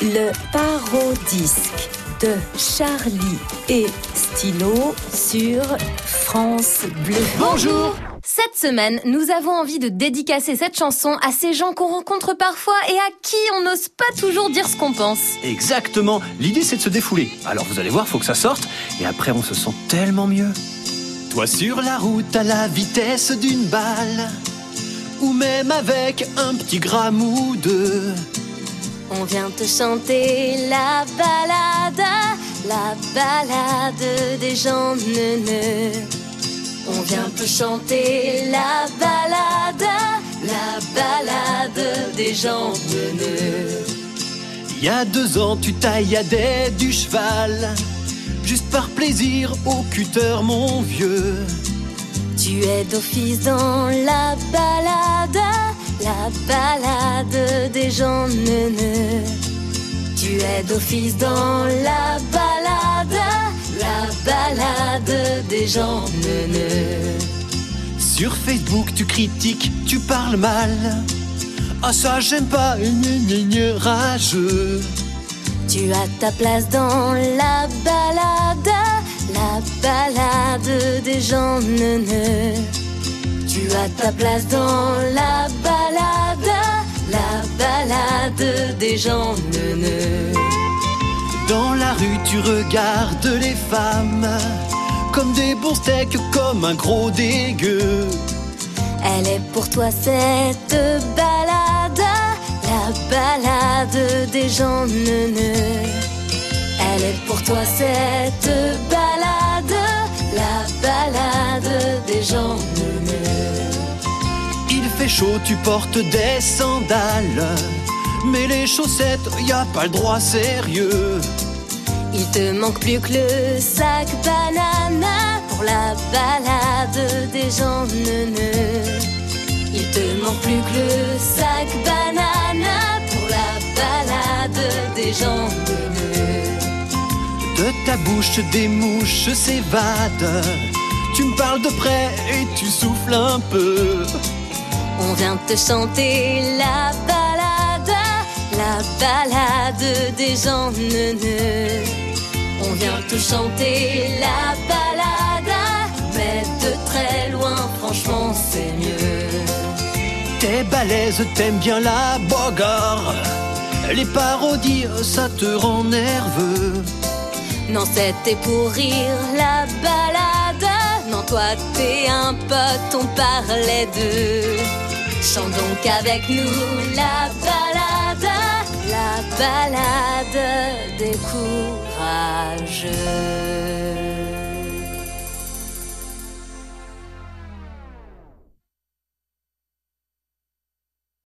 le parodisque de Charlie et Stylo sur France Bleu. Bonjour Cette semaine, nous avons envie de dédicacer cette chanson à ces gens qu'on rencontre parfois et à qui on n'ose pas toujours dire ce qu'on pense. Exactement. L'idée, c'est de se défouler. Alors vous allez voir, faut que ça sorte. Et après, on se sent tellement mieux. Toi sur la route à la vitesse d'une balle. Ou même avec un petit gramme ou deux. On vient te chanter la balade, la balade des gens neuneux. On vient te chanter la balade, la balade des gens neuneux. Il y a deux ans, tu tailladais du cheval. Juste par plaisir au cutter, mon vieux. Tu es d'office dans la balade, la balade des gens neuneux. Tu es d'office dans la balade, la balade des gens neuneux. Sur Facebook, tu critiques, tu parles mal. Ah, ça, j'aime pas, une rageux. Tu as ta place dans la balade, la balade des gens neuneux. Ta place dans la balade, la balade des gens neuneux. Dans la rue, tu regardes les femmes comme des bons steaks, comme un gros dégueu. Elle est pour toi cette balade, la balade des gens neuneux. Elle est pour toi cette balade, la balade fait chaud, tu portes des sandales. Mais les chaussettes, y a pas le droit sérieux. Il te manque plus que le sac banana pour la balade des gens neuneux. Il te manque plus que le sac banana pour la balade des gens neuneux. De ta bouche, des mouches s'évadent. Tu me parles de près et tu souffles un peu. On vient te chanter la balade, la balade des gens neuneux. On vient te chanter la balade, mais de très loin, franchement, c'est mieux. T'es balèze, t'aimes bien la bagarre. Les parodies, ça te rend nerveux. Non, c'était pour rire la balade. Non, toi, t'es un pote, on parlait d'eux. Chante donc avec nous la balade, la balade des courageux.